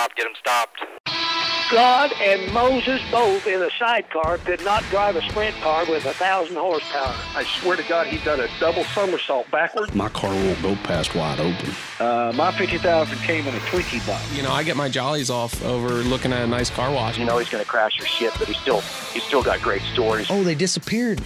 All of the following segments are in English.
stopped. Get him stopped. God and Moses both in a sidecar could not drive a sprint car with a thousand horsepower. I swear to God, he done a double somersault backwards. My car won't go past wide open. Uh, my 50,000 came in a Twinkie box. You know, I get my jollies off over looking at a nice car wash. You know he's going to crash your shit, but he's still he's still got great stories. Oh, they disappeared.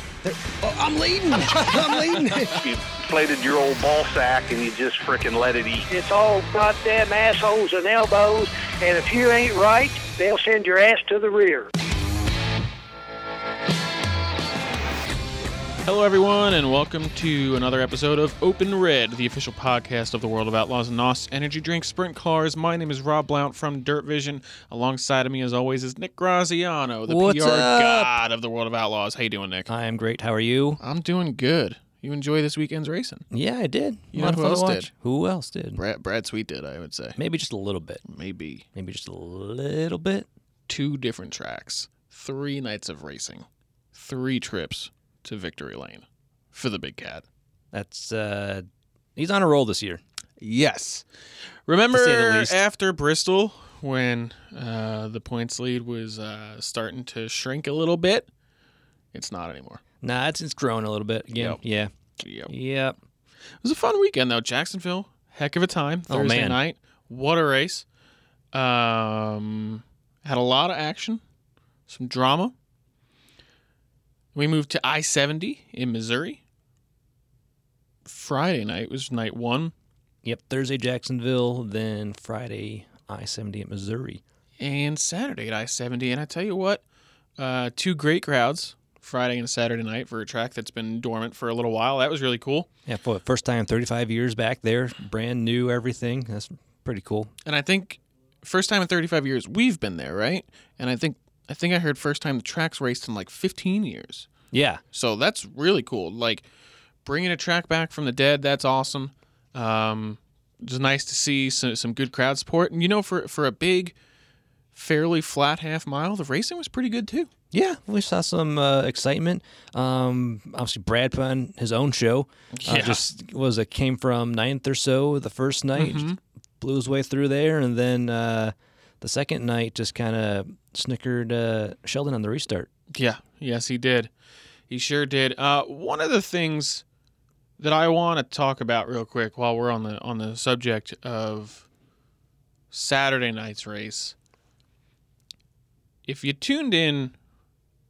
Oh, I'm leading. I'm leading. You inflated your old ball sack and you just frickin' let it eat. It's all goddamn assholes and elbows, and if you ain't right, they'll send your ass to the rear. Hello, everyone, and welcome to another episode of Open Red, the official podcast of the World of Outlaws and NOS Energy Drink Sprint Cars. My name is Rob Blount from Dirt Vision. Alongside of me, as always, is Nick Graziano, the What's PR up? god of the World of Outlaws. How you doing, Nick? I am great. How are you? I'm doing good. You enjoy this weekend's racing? Yeah, I did. You A lot know of who else did? Who else did? Brad, Brad Sweet did, I would say. Maybe just a little bit. Maybe Maybe just a little bit. two different tracks, three nights of racing, three trips to Victory Lane for the Big Cat. That's uh he's on a roll this year. Yes. Remember To say the least. after Bristol when uh, the points lead was uh, starting to shrink a little bit? It's not anymore. Nah, it's it's growing a little bit again. Yep. Yeah. Yep. Yep. It was a fun weekend though. Jacksonville, heck of a time. Oh, Thursday man. night, what a race! Um, had a lot of action, some drama. We moved to I seventy in Missouri. Friday night was night one. Yep. Thursday Jacksonville, then Friday I seventy at Missouri. and Saturday at I 70. And I tell you what, uh, two great crowds Friday and Saturday night for a track that's been dormant for a little while. That was really cool. Yeah, for the first time thirty five years back there. Brand new everything. That's pretty cool. And I think first time in 35 years we've been there, right? And I think I think I heard first time the track's raced in like 15 years. Yeah. So that's really cool. Like bringing a track back from the dead, that's awesome. Um, just nice to see some, some good crowd support. And you know, for for a big, fairly flat half mile, the racing was pretty good too. Yeah, we saw some uh, excitement. Um, obviously, Brad put on his own show. Uh, Yeah. just was it came from ninth or so the first night, Mhm. blew his way through there, and then uh, the second night just kind of snickered uh, Sheldon on the restart. Yeah, yes, he did. He sure did. Uh, one of the things that I want to talk about real quick while we're on the on the subject of Saturday night's race. If you tuned in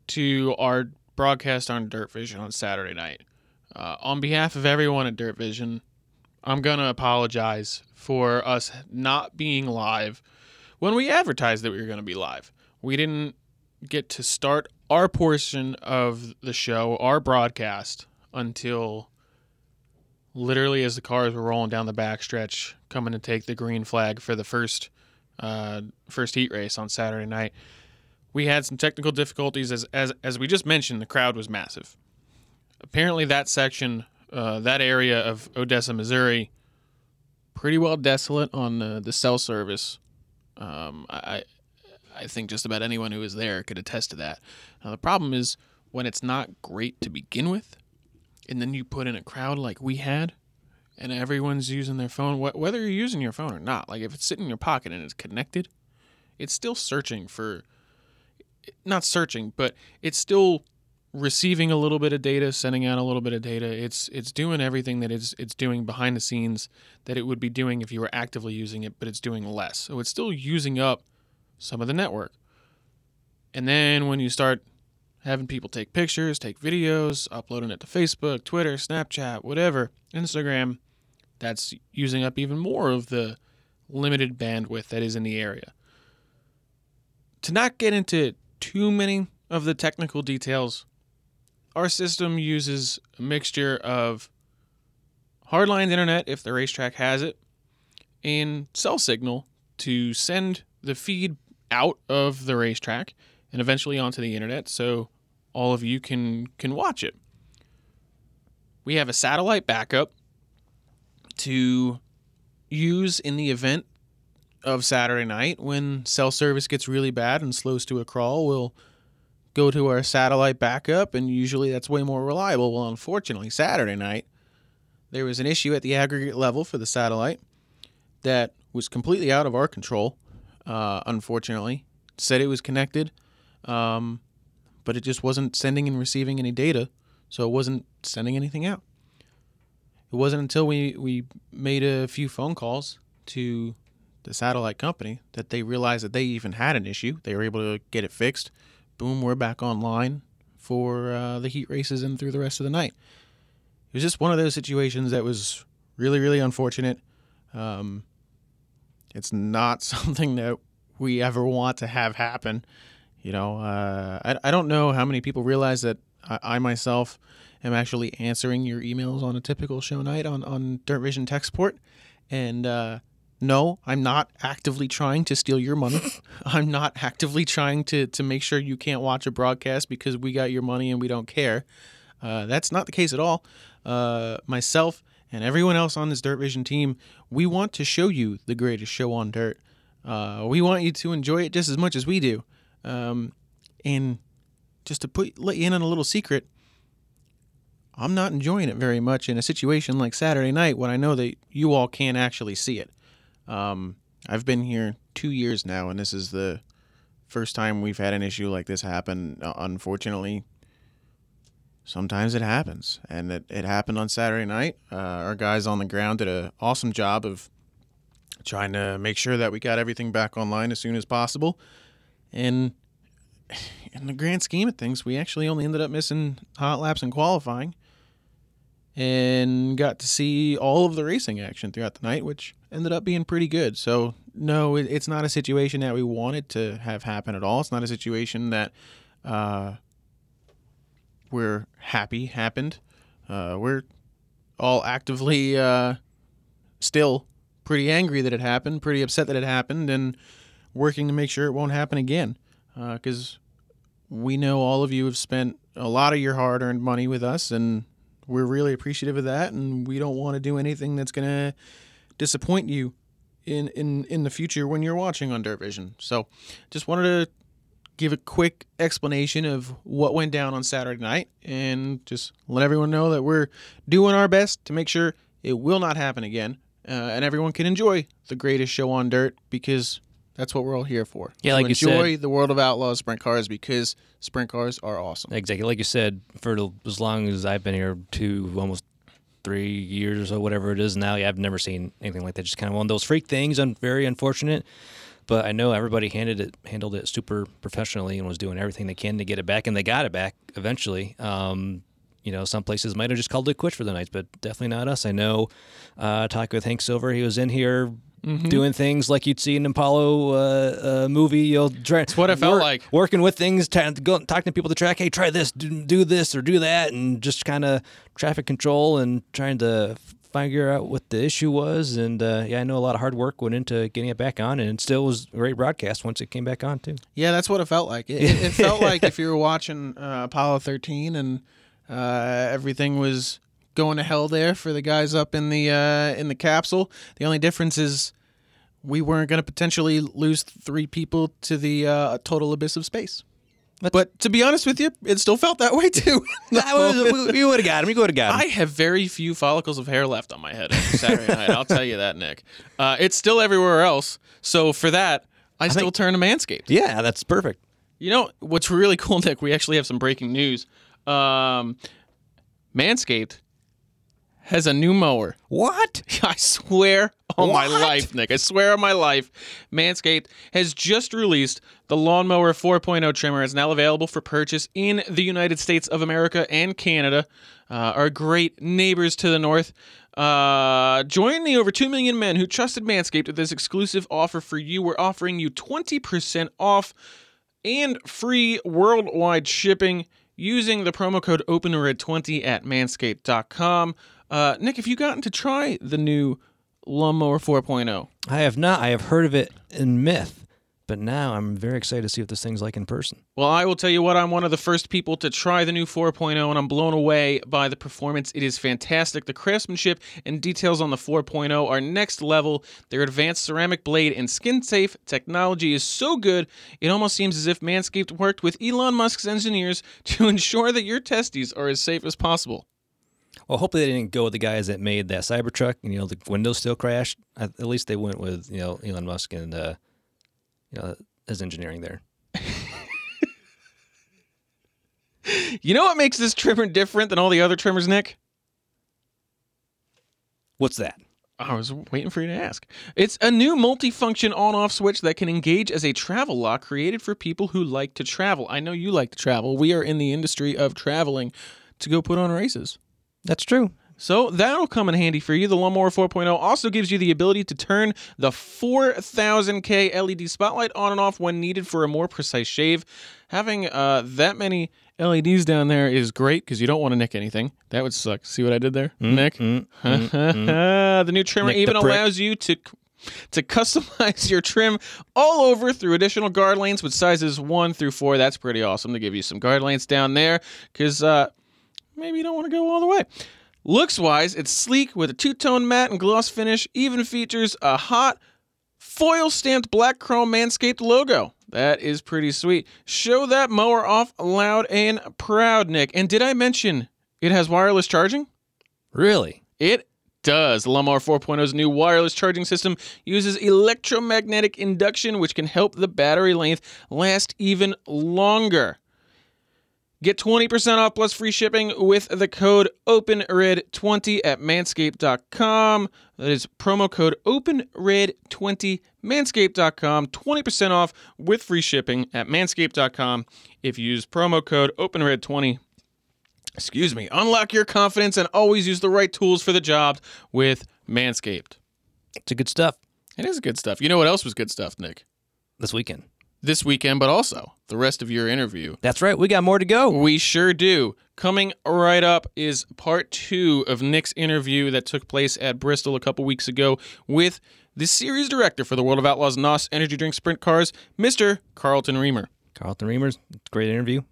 to our broadcast on Dirt Vision on Saturday night, uh, on behalf of everyone at Dirt Vision, I'm gonna apologize for us not being live when we advertised that we were gonna be live. We didn't get to start our portion of the show, our broadcast, until literally as the cars were rolling down the backstretch, coming to take the green flag for the first uh, first heat race on Saturday night. We had some technical difficulties, as as as we just mentioned. The crowd was massive. Apparently, that section, uh, that area of Odessa, Missouri, pretty well desolate on the, the cell service. Um, I, I think just about anyone who was there could attest to that. Now, the problem is when it's not great to begin with, and then you put in a crowd like we had, and everyone's using their phone, wh- whether you're using your phone or not, like if it's sitting in your pocket and it's connected, it's still searching for, not searching, but it's still receiving a little bit of data, sending out a little bit of data. It's it's doing everything that it's it's doing behind the scenes that it would be doing if you were actively using it, but it's doing less. So it's still using up some of the network. And then when you start having people take pictures, take videos, uploading it to Facebook, Twitter, Snapchat, whatever, Instagram, that's using up even more of the limited bandwidth that is in the area. To not get into too many of the technical details, our system uses a mixture of hardline internet if the racetrack has it, and cell signal to send the feed out of the racetrack and eventually onto the internet so all of you can can watch it. We have a satellite backup to use in the event of Saturday night when cell service gets really bad and slows to a crawl. We'll go to our satellite backup, and usually that's way more reliable. Well, unfortunately, Saturday night there was an issue at the aggregate level for the satellite that was completely out of our control. uh, unfortunately. Said it was connected, um, but it just wasn't sending and receiving any data, so it wasn't sending anything out. It wasn't until we, we made a few phone calls to the satellite company that they realized that they even had an issue. They were able to get it fixed. Boom, we're back online for uh, the heat races and through the rest of the night. It was just one of those situations that was really, really unfortunate. Um, it's not something that we ever want to have happen. You know, uh, I, I don't know how many people realize that I, I myself am actually answering your emails on a typical show night on, on Dirt Vision Tech Support. And uh, no, I'm not actively trying to steal your money. I'm not actively trying to, to make sure you can't watch a broadcast because we got your money and we don't care. Uh, that's not the case at all. Uh, myself and everyone else on this Dirt Vision team, we want to show you the greatest show on dirt. Uh, we want you to enjoy it just as much as we do. Um, and just to put let you in on a little secret, I'm not enjoying it very much in a situation like Saturday night when I know that you all can't actually see it. Um, I've been here two years now, and this is the first time we've had an issue like this happen. Uh, unfortunately, sometimes it happens, and it, it happened on Saturday night. Uh, our guys on the ground did an awesome job of trying to make sure that we got everything back online as soon as possible. And in the grand scheme of things, we actually only ended up missing hot laps and qualifying and got to see all of the racing action throughout the night, which ended up being pretty good. So, no, it, it's not a situation that we wanted to have happen at all. It's not a situation that uh, we're happy happened. Uh, we're all actively uh, still pretty angry that it happened, pretty upset that it happened, and working to make sure it won't happen again. Because we know all of you have spent a lot of your hard earned money with us, and we're really appreciative of that. And we don't want to do anything that's going to disappoint you in, in, in the future when you're watching on Dirt Vision. So just wanted to give a quick explanation of what went down on Saturday night and just let everyone know that we're doing our best to make sure it will not happen again uh, and everyone can enjoy the greatest show on dirt because that's what we're all here for. Yeah, like you enjoy the world of outlaws sprint cars because sprint cars are awesome. Exactly. Like you said, for as long as I've been here, two, almost three years or so, whatever it is now, yeah, I've never seen anything like that. Just kind of one of those freak things, and very unfortunate. But I know everybody handled it handled it super professionally and was doing everything they can to get it back, and they got it back eventually. Um, you know, some places might have just called it quits for the night, but definitely not us. I know. Uh, talking with Hank Silver, he was in here. Doing things like you'd see in an Apollo uh, uh, movie, you'll try. That's what it felt like. Working with things, t- go, talking to people to the track. Hey, try this, do, do this, or do that, and just kind of traffic control and trying to figure out what the issue was. And uh, yeah, I know a lot of hard work went into getting it back on, and it still was a great broadcast once it came back on too. Yeah, that's what it felt like. It, it, it felt like if you were watching uh, Apollo 13 and uh, everything was going to hell there for the guys up in the uh, in the capsule. The only difference is we weren't going to potentially lose three people to the uh, total abyss of space. But to be honest with you, it still felt that way too. we would have got him. We would have got him. I have very few follicles of hair left on my head after Saturday night. I'll tell you that, Nick. Uh, it's still everywhere else. So for that, I, still think- turn to Manscaped. yeah, that's perfect. You know what's really cool, Nick? We actually have some breaking news. Um, Manscaped has a new mower. What? I swear on my life, Nick. I swear on my life. Manscaped has just released the Lawnmower 4.0 trimmer. It's now available for purchase in the United States of America and Canada, uh, our great neighbors to the north. Uh, join the over 2 million men who trusted Manscaped with this exclusive offer for you. We're offering you 20% off and free worldwide shipping using the promo code OpenRed20 at manscaped.com. Uh, Nick, have you gotten to try the new Lawnmower 4.0? I have not. I have heard of it in myth, but now I'm very excited to see what this thing's like in person. Well, I will tell you what, I'm one of the first people to try the new 4.0, and I'm blown away by the performance. It is fantastic. The craftsmanship and details on the 4.0 are next level. Their advanced ceramic blade and skin safe technology is so good, it almost seems as if Manscaped worked with Elon Musk's engineers to ensure that your testes are as safe as possible. Well, hopefully they didn't go with the guys that made that Cybertruck. and You know, the windows still crashed. At at least they went with you know Elon Musk and uh, You know, his engineering there. You know what makes this trimmer different than all the other trimmers, Nick? What's that? I was waiting for you to ask. It's a new multifunction on off switch that can engage as a travel lock created for people who like to travel. I know you like to travel. We are in the industry of traveling to go put on races. That's true. So that'll come in handy for you. The Lawnmower 4.0 also gives you the ability to turn the 4000K LED spotlight on and off when needed for a more precise shave. Having uh, that many LEDs down there is great because you don't want to nick anything. That would suck. See what I did there, Nick? the new trimmer Nick even allows you to to customize your trim all over through additional guard lanes with sizes one through four. That's pretty awesome to give you some guard lanes down there because uh, maybe you don't want to go all the way. Looks wise, it's sleek with a two tone matte and gloss finish, even features a hot foil stamped black chrome Manscaped logo. That is pretty sweet. Show that mower off loud and proud, Nick. And did I mention it has wireless charging? Really? It does. The Lawnmower 4.0's new wireless charging system uses electromagnetic induction, which can help the battery length last even longer. Get 20% off plus free shipping with the code OpenRed20 at manscaped.com. That is promo code OpenRed20, manscaped.com. 20% off with free shipping at manscaped.com if you use promo code OpenRed20 excuse me, unlock your confidence and always use the right tools for the job with Manscaped. It's a good stuff It is good stuff. You know what else was good stuff, Nick? this weekend. This weekend, but also the rest of your interview. That's right. We got more to go. We sure do. Coming right up is part two of Nick's interview that took place at Bristol a couple weeks ago with the series director for the World of Outlaws NOS Energy Drink Sprint Cars, Mr. Carlton Reamer. Carlton Reamers, great interview.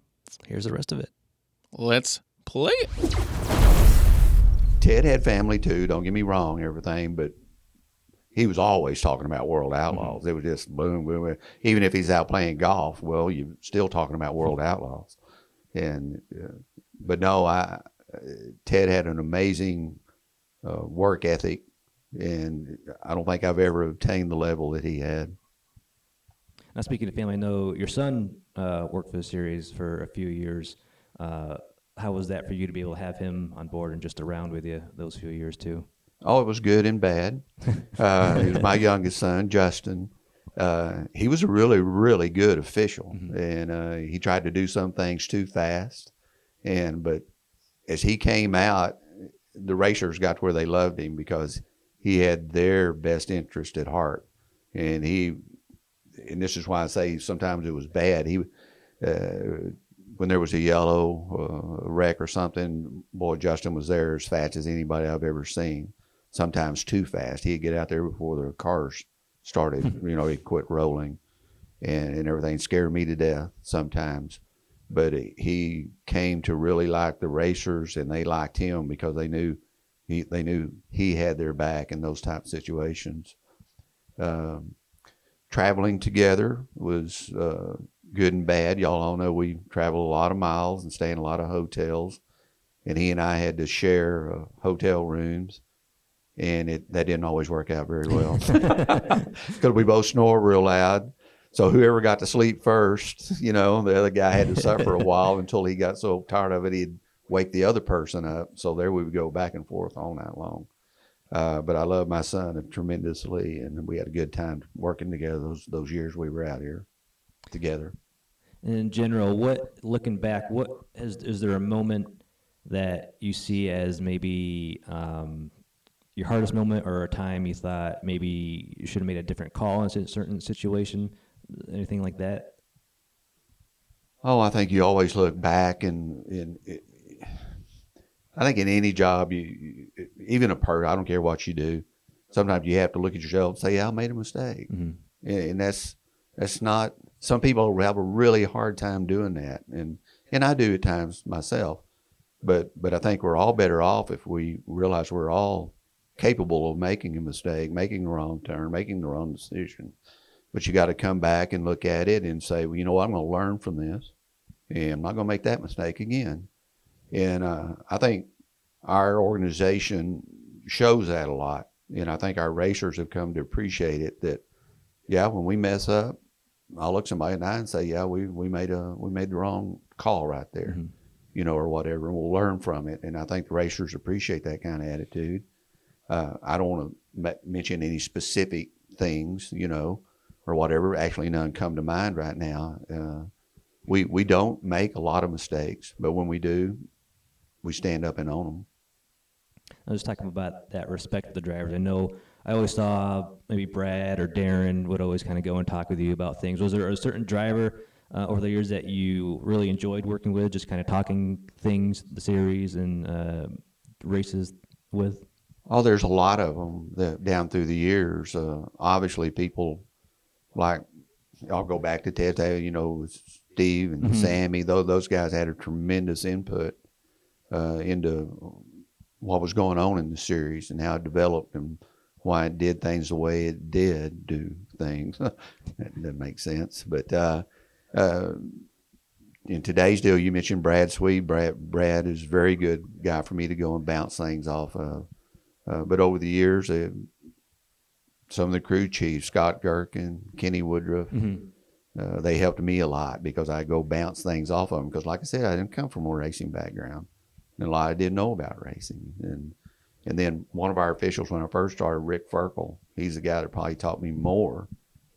Here's the rest of it. Let's play it. Ted had family too. Don't get me wrong, everything, but he was always talking about World Outlaws. It was just boom, boom, boom. Even if he's out playing golf, well, you're still talking about World Outlaws. And uh, but no, I uh, Ted had an amazing uh, work ethic, and I don't think I've ever obtained the level that he had. Now, speaking of family, I know your son uh, worked for the series for a few years. Uh, how was that for you to be able to have him on board and just around with you those few years too? Oh, it was good and bad. Uh, he was my youngest son, Justin. Uh, he was a really, really good official, and uh, he tried to do some things too fast. And but as he came out, the racers got to where they loved him because he had their best interest at heart, and he. And this is why I say sometimes it was bad. He, uh, when there was a yellow uh, wreck or something, boy, Justin was there as fast as anybody I've ever seen sometimes too fast. He'd get out there before the cars started, you know, he'd quit rolling and, and everything scared me to death sometimes. But he- came to really like the racers and they liked him because they knew he, they knew he had their back in those type of situations. Um, traveling together was uh, good and bad. Y'all all know we travel a lot of miles and stay in a lot of hotels. And he and I had to share uh, hotel rooms and it that didn't always work out very well because we both snore real loud. So whoever got to sleep first, you know, the other guy had to suffer a while until he got so tired of it he'd wake the other person up. So there we would go back and forth all night long. Uh, but I love my son tremendously, and we had a good time working together those those years we were out here together. In general, what looking back, what is is there a moment that you see as maybe um, your hardest moment, or a time you thought maybe you should have made a different call in a certain situation, anything like that? Oh, I think you always look back and, and it, I think in any job, you, even a per, I don't care what you do. Sometimes you have to look at yourself and say, "Yeah, I made a mistake," Mhm. and, and that's that's not. Some people have a really hard time doing that, and and I do at times myself. But but I think we're all better off if we realize we're all capable of making a mistake, making the wrong turn, making the wrong decision. But you got to come back and look at it and say, well, you know what, I'm going to learn from this, and I'm not going to make that mistake again. And uh, I think our organization shows that a lot, and I think our racers have come to appreciate it. That yeah, when we mess up, I'll look somebody in the eye and say, yeah, we we made a we made the wrong call right there, Mhm. you know, or whatever, and we'll learn from it. And I think the racers appreciate that kind of attitude. Uh, I don't want to mention any specific things, you know, or whatever. Actually, none come to mind right now. Uh, we we don't make a lot of mistakes, but when we do, we stand up and own them. I was talking about that respect of the drivers. I know I always saw maybe Brad or Darren would always kind of go and talk with you about things. Was there a certain driver uh, over the years that you really enjoyed working with, just kind of talking things, the series and uh, races with? Oh, there's a lot of them that down through the years. Uh, obviously, people like I'll go back to Ted. You know, Steve and Mhm. Sammy. Those those guys had a tremendous input uh, into what was going on in the series and how it developed and why it did things the way it did do things. that doesn't make sense, but uh, uh, in today's deal, you mentioned Brad Sweet. Brad Brad is a very good guy for me to go and bounce things off of. Uh, but over the years, uh, some of the crew chiefs, Scott Gherkin, Kenny Woodruff, Mhm. uh, they helped me a lot because I go bounce things off of them. Because, like I said, I didn't come from a racing background, and a lot I didn't know about racing. And and then one of our officials, when I first started, Rick Ferkel, he's the guy that probably taught me more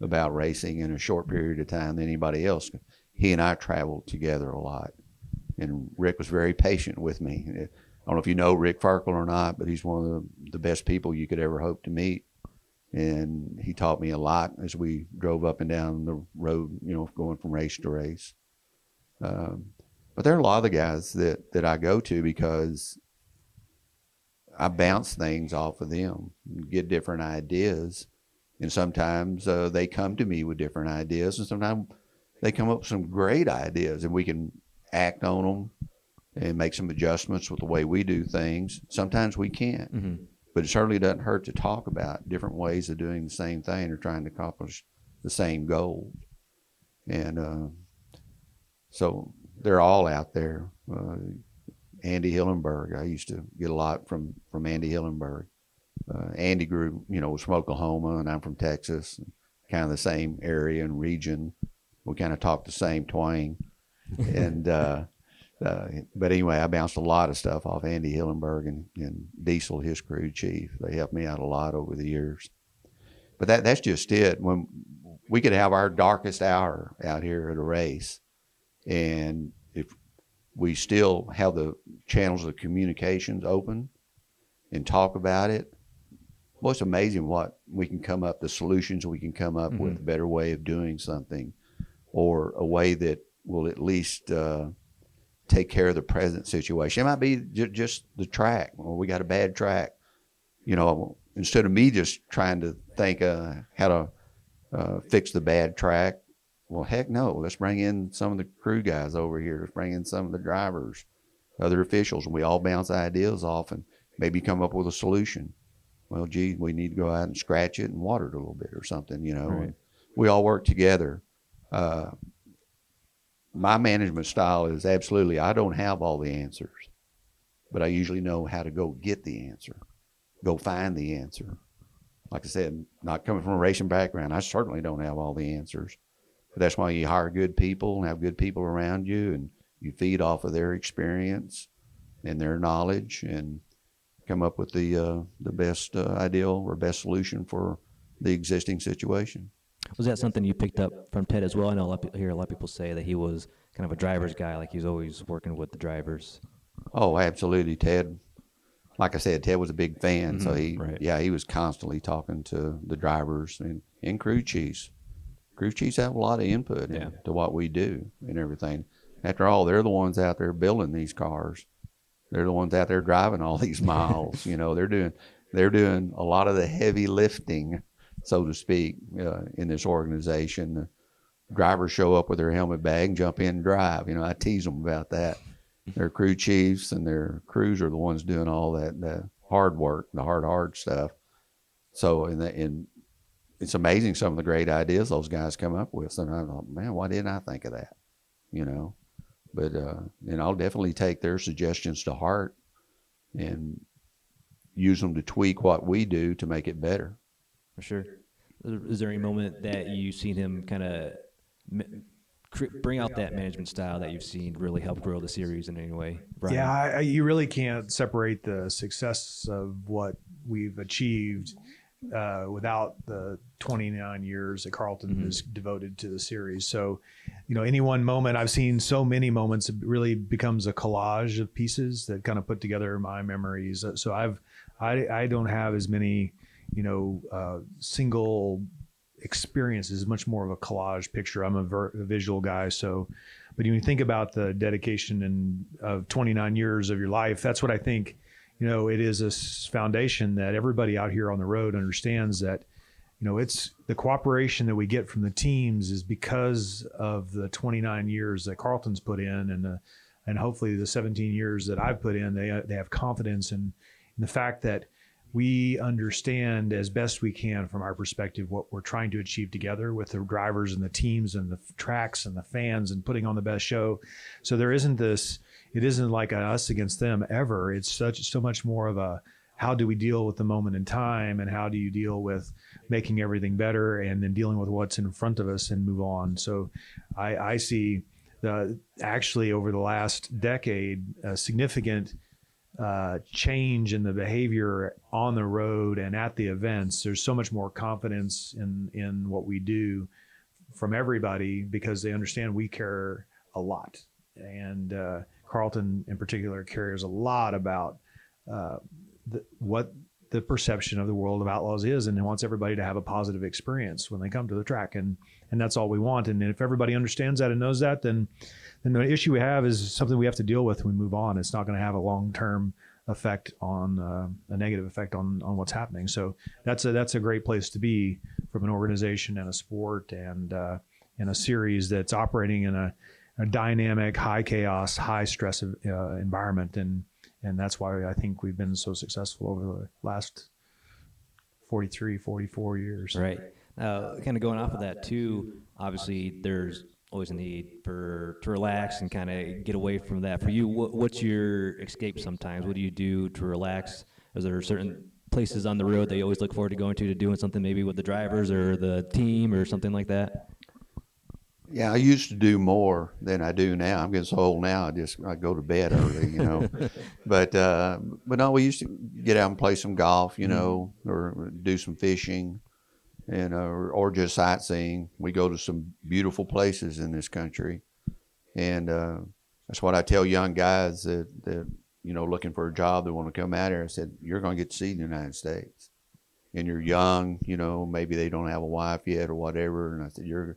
about racing in a short period of time than anybody else. He and I traveled together a lot, and Rick was very patient with me. I don't know if you know Rick Ferkel or not, but he's one of the, the best people you could ever hope to meet. And he taught me a lot as we drove up and down the road, you know, going from race to race. Um, but there are a lot of the guys that, that I go to because I bounce things off of them, get different ideas. And sometimes uh, they come to me with different ideas, and sometimes they come up with some great ideas, and we can act on them and make some adjustments with the way we do things. Sometimes we can't, Mhm. but it certainly doesn't hurt to talk about different ways of doing the same thing or trying to accomplish the same goal. And uh, so they're all out there. Uh, Andy Hillenberg, I used to get a lot from from Andy Hillenberg. Uh, Andy grew, you know, was from Oklahoma, and I'm from Texas, kind of the same area and region. We kind of talk the same twang, and uh, but anyway, I bounced a lot of stuff off Andy Hillenberg and, and Diesel, his crew chief. They helped me out a lot over the years. But that that's just it. When we could have our darkest hour out here at a race, and if we still have the channels of communications open and talk about it, well, it's amazing what we can come up, the solutions we can come up with, a better way of doing something, or a way that will at least uh, take care of the present situation. It might be ju- just the track. Well, we got a bad track. You know, instead of me just trying to think uh, how to uh, fix the bad track, well, heck no. Let's bring in some of the crew guys over here. Let's bring in some of the drivers, other officials, and we all bounce ideas off and maybe come up with a solution. Well, gee, we need to go out and scratch it and water it a little bit or something, you know. Right. We all work together. Uh, my management style is absolutely I don't have all the answers, but I usually know how to go get the answer, go find the answer. Like I said, not coming from a racing background, I certainly don't have all the answers. But that's why you hire good people and have good people around you, and you feed off of their experience and their knowledge, and come up with the uh, the best uh, ideal or best solution for the existing situation. Was that something you picked up from Ted as well? I know a lot of, hear a lot of people say that he was kind of a driver's guy, like he's always working with the drivers. Oh, absolutely, Ted. Like I said, Ted was a big fan, so Mhm, he, right. yeah, he was constantly talking to the drivers and, and crew chiefs. Crew chiefs have a lot of input Yeah. into what we do and everything. After all, they're the ones out there building these cars. They're the ones out there driving all these miles. you know, they're doing they're doing a lot of the heavy lifting, so to speak, uh, in this organization. The drivers show up with their helmet bag jump in and drive. You know, I tease them about that their crew chiefs and their crews are the ones doing all that the hard work, the hard hard stuff. So and the, and it's amazing some of the great ideas those guys come up with. And I thought, man, why didn't I think of that? You know, but uh, and I'll definitely take their suggestions to heart and use them to tweak what we do to make it better. For sure. Is there any moment that you've seen him kind of bring out that management style that you've seen really help grow the series in any way? Brian? Yeah, I, I- you really can't separate the success of what we've achieved uh, without the 29 years that Carlton has devoted to the series. So, you know, any one moment, I've seen so many moments, it really becomes a collage of pieces that kind of put together my memories. So I've, I, I don't have as many, you know, uh, single experiences, is much more of a collage picture. I'm a, ver- a visual guy, so but when you think about the dedication and of 29 years of your life, that's what I think. You know, it is a foundation that everybody out here on the road understands that. You know, it's the cooperation that we get from the teams is because of the 29 years that Carlton's put in, and the and hopefully the 17 years that I've put in. They they have confidence in, in the fact that we understand as best we can from our perspective what we're trying to achieve together with the drivers and the teams and the tracks and the fans and putting on the best show. So there isn't this. It isn't like us against them ever. It's such so much more of a how do we deal with the moment in time and how do you deal with making everything better and then dealing with what's in front of us and move on. So I, I see the actually over the last decade a significant uh, change in the behavior on the road and at the events. There's so much more confidence in in what we do from everybody because they understand we care a lot, and uh, Carlton in particular cares a lot about uh, the, what the perception of the world of outlaws is, and wants everybody to have a positive experience when they come to the track, and and that's all we want. And if everybody understands that and knows that, then then the issue we have is something we have to deal with when we move on. It's not going to have a long term effect on uh, a negative effect on on what's happening. So that's a that's a great place to be from an organization and a sport and uh, in a series that's operating in a, a dynamic, high chaos, high stress uh, environment, and and that's why I think we've been so successful over the last 43, 44 years. Right. Uh, kind of going off of that too. Obviously, there's always a need for to relax and kind of get away from that. For you, what, what's your escape? Sometimes, what do you do to relax? Is there certain places on the road that you always look forward to going to to doing something maybe with the drivers or the team or something like that? Yeah, I used to do more than I do now. I'm getting so old now. I just I go to bed early, you know. but uh, but no, we used to get out and play some golf, you know, or do some fishing, and uh, or, or just sightseeing. We go to some beautiful places in this country, and uh, that's what I tell young guys that that you know looking for a job that want to come out here. I said you're going to get to see the United States, and you're young, you know. Maybe they don't have a wife yet or whatever, and I said you're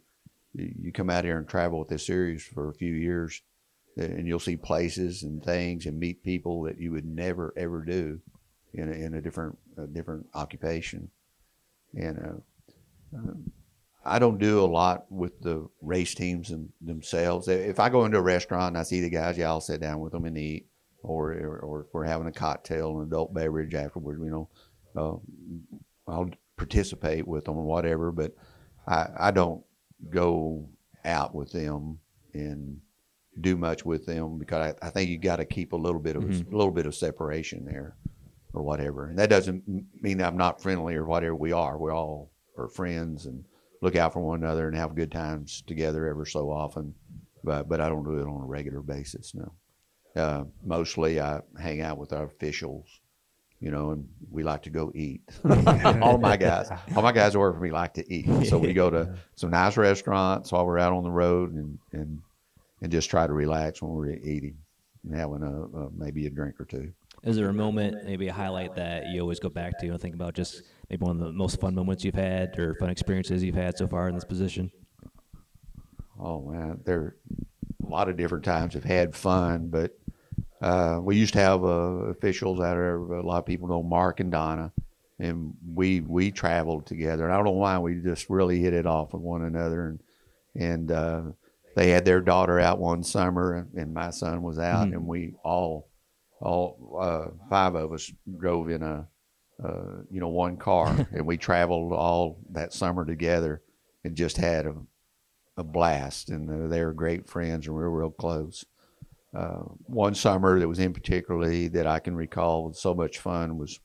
you come out here and travel with this series for a few years and you'll see places and things and meet people that you would never ever do in a, in a different a different occupation and uh, I don't do a lot with the race teams them, themselves if I go into a restaurant and I see the guys yeah I'll sit down with them and eat or or, or if we're having a cocktail and adult beverage afterwards, you know uh, I'll participate with them or whatever but I, I don't go out with them and do much with them because I, I think you got to keep a little bit of Mhm. a little bit of separation there or whatever. And that doesn't mean I'm not friendly or whatever. We are. We're all are friends and look out for one another and have good times together ever so often. But but I don't do it on a regular basis. No. Uh, mostly I hang out with our officials you know, and we like to go eat. all my guys, all my guys that work for me like to eat. So we go to some nice restaurants while we're out on the road and and and just try to relax when we're eating and having a, a maybe a drink or two. Is there a moment, maybe a highlight that you always go back to and think about just maybe one of the most fun moments you've had or fun experiences you've had so far in this position? Oh man, there are a lot of different times have had fun, but uh, we used to have uh, officials out there. A lot of people know Mark and Donna, and we we traveled together. And I don't know why we just really hit it off with one another. And and uh, they had their daughter out one summer, and, my son was out, Mhm. and we all all uh, five of us drove in a uh, you know one car, and we traveled all that summer together, and just had a a blast. And uh, they were great friends, and we were real close uh, one summer that was in particularly that I can recall with so much fun was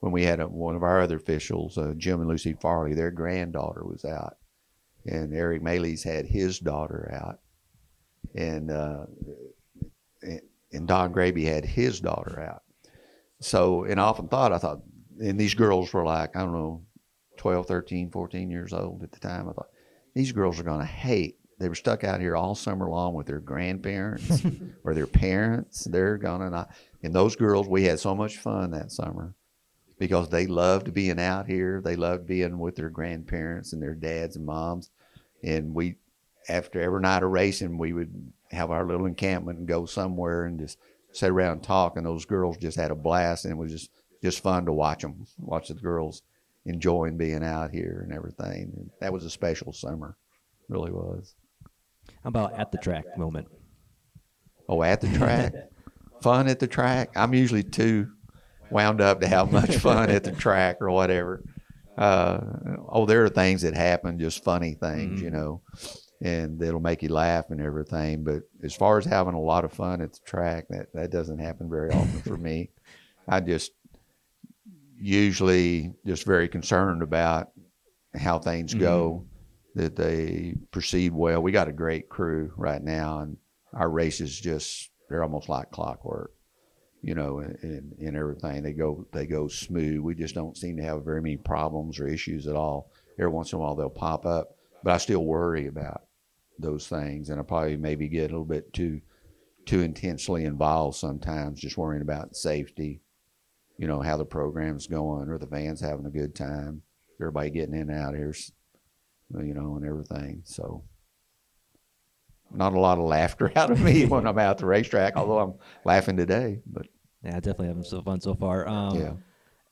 when we had a, one of our other officials, uh, Jim and Lucy Farley, their granddaughter was out, and Eric Maley's had his daughter out, and uh, and- and Don Graby had his daughter out. So, and I often thought, I thought, and these girls were like, I don't know, 12, 13, 14 years old at the time. I thought, these girls are going to hate. They were stuck out here all summer long with their grandparents or their parents. They're going to not. And those girls, we had so much fun that summer because they loved being out here. They loved being with their grandparents and their dads and moms. And we, after every night of racing, we would have our little encampment and go somewhere and just sit around and talk. And those girls just had a blast, and it was just just fun to watch them, watch the girls enjoying being out here and everything. And that was a special summer, really was. How about at the track moment? Oh, at the track, fun at the track. I'm usually too wound up to have much fun at the track or whatever. Uh, oh, there are things that happen, just funny things, you know, and that'll make you laugh and everything. But as far as having a lot of fun at the track, that that doesn't happen very often for me. I just usually just very concerned about how things mm-hmm. go, that they proceed well. We got a great crew right now, and our races just they're almost like clockwork, you know, and, and, and everything. They go they go smooth. We just don't seem to have very many problems or issues at all. Every once in a while they'll pop up, but I still worry about those things, and I probably maybe get a little bit too too intensely involved sometimes, just worrying about safety you know, how the program's going or the van's having a good time, everybody getting in and out of here, you know, and everything. So, not a lot of laughter out of me when I'm out the racetrack, although I'm laughing today. But Yeah, definitely having some fun so far. Um, Yeah.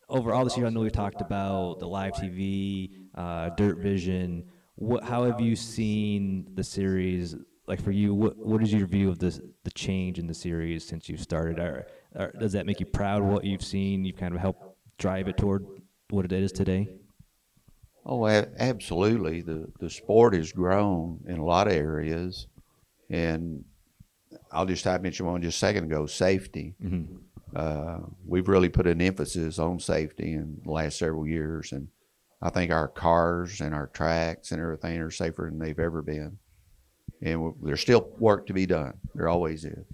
Over all this year, I know we've talked about the live TV, uh, Dirt Vision. What? How have you seen the series? Like for you, what what is your view of this the change in the series since you started? Are, are, does that make you proud of what you've seen? You've kind of helped drive it toward what it is today. Oh, a- absolutely. The the sport has grown in a lot of areas, and I'll just I mentioned one just a second ago. Safety. Uh, we've really put an emphasis on safety in the last several years, and I think our cars and our tracks and everything are safer than they've ever been. And there's still work to be done. There always is.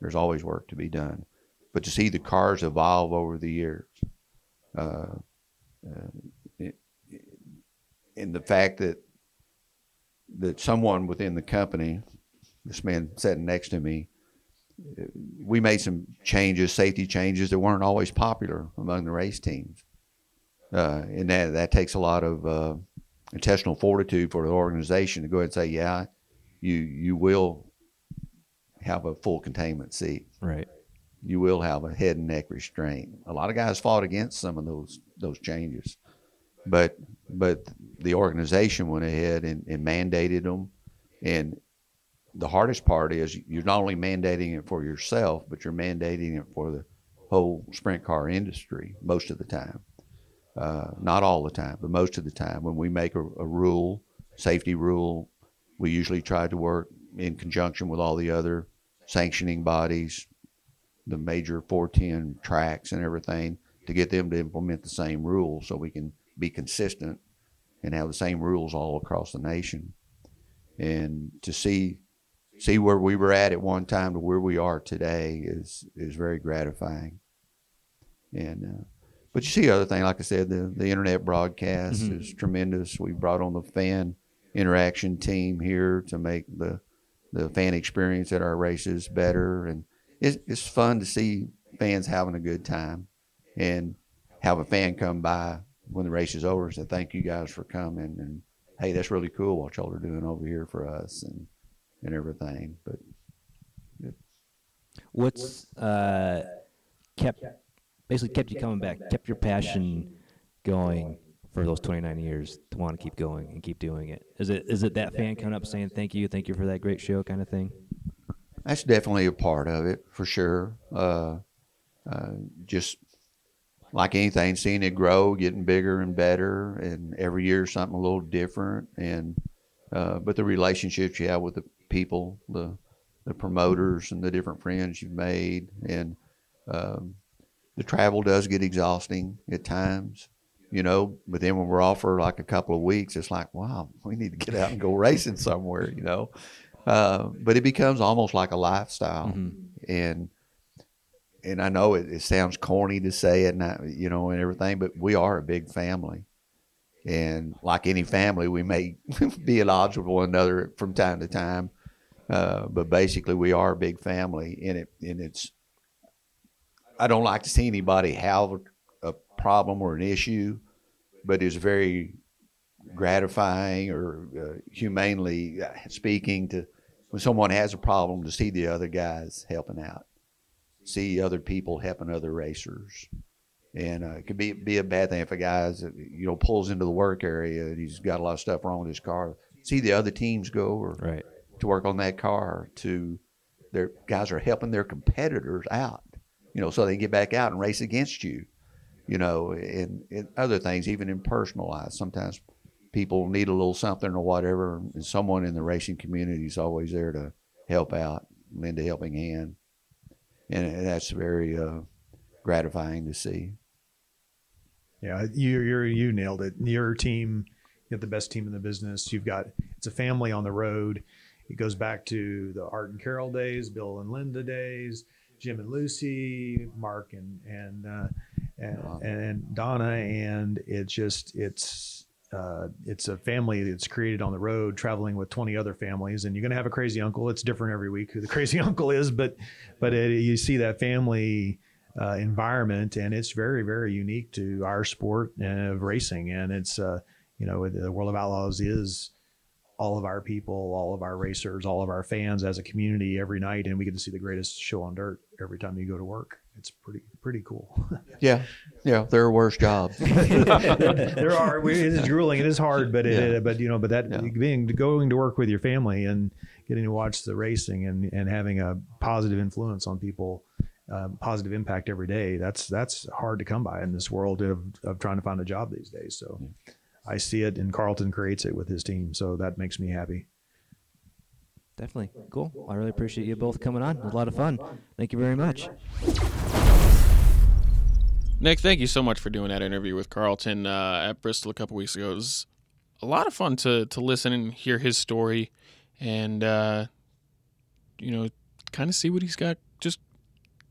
There's always work to be done. But to see the cars evolve over the years, uh, uh, and the fact that that someone within the company, this man sitting next to me, uh, we made some changes, safety changes that weren't always popular among the race teams, uh, and that that takes a lot of uh, intestinal fortitude for the organization to go ahead and say, yeah, you you will have a full containment seat Right. You will have a head and neck restraint. A lot of guys fought against some of those those changes, but but the organization went ahead and, and mandated them. And the hardest part is you're not only mandating it for yourself, but you're mandating it for the whole sprint car industry most of the time. Uh, not all the time, but most of the time. When we make a, a rule, safety rule, we usually try to work in conjunction with all the other sanctioning bodies, the major 410 tracks and everything to get them to implement the same rules so we can be consistent and have the same rules all across the nation. And to see see where we were at at one time to where we are today is is very gratifying. And uh, but you see other thing, like I said, the the internet broadcast is tremendous. We brought on the fan interaction team here to make the the fan experience at our races better, and it's it's fun to see fans having a good time, and have a fan come by when the race is over and say thank you guys for coming, and hey, that's really cool what y'all are doing over here for us, and and everything. But What's uh, kept basically kept you coming back, kept your passion going for those 29 years to want to keep going and keep doing it? Is it is it that fan coming up saying thank you, thank you for that great show kind of thing? That's definitely a part of it for sure. Uh, uh, just like anything, seeing it grow, getting bigger and better, and every year something a little different. And uh, but the relationships you have with the people, the the promoters, and the different friends you've made, and um, the travel does get exhausting at times. you know. But then when we're off for like a couple of weeks, it's like, wow, we need to get out and go racing somewhere, you know. Uh, but it becomes almost like a lifestyle, and and I know it, it sounds corny to say it, and I, you know, and everything, but we are a big family, and like any family, we may be at odds with one another from time to time, uh, but basically, we are a big family, and it and it's. I don't like to see anybody have a problem or an issue, but it's very gratifying or uh, humanely uh, speaking to when someone has a problem to see the other guys helping out, see other people helping other racers. And uh, it could be be a bad thing if a guy's you know pulls into the work area and he's got a lot of stuff wrong with his car. See the other teams go or Right. to work on that car. To their guys are helping their competitors out, you know, so they can get back out and race against you, you know, and, and other things, even in personal life. Sometimes people need a little something or whatever, and someone in the racing community is always there to help out, lend a helping hand, and that's very uh, gratifying to see. Yeah, you you you nailed it. Your team, you got the best team in the business. You've got it's a family on the road. It goes back to the Art and Carol days, Bill and Linda days, Jim and Lucy, Mark and and uh, and, and Donna, and it's just it's uh, it's a family that's created on the road, traveling with 20 other families, and you're going to have a crazy uncle. It's different every week who the crazy uncle is, but but it, you see that family uh, environment, and it's very very unique to our sport of racing, and it's uh, you know the World of Outlaws is all of our people, all of our racers, all of our fans as a community every night, and we get to see the greatest show on dirt every time you go to work. It's pretty pretty cool. Yeah, yeah, there are worse jobs. there are it is grueling it is hard but it Yeah. but you know but that Yeah. being going to work with your family and getting to watch the racing and and having a positive influence on people um, positive impact every day that's that's hard to come by in this world of, of trying to find a job these days so i see it and carlton creates it with his team so that makes me happy Definitely. Cool. I really appreciate you both coming on. It was a lot of fun. Thank you very much. Nick, thank you so much for doing that interview with Carlton uh, at Bristol a couple weeks ago. It was a lot of fun to to listen and hear his story, and uh, you know, kind of see what he's got just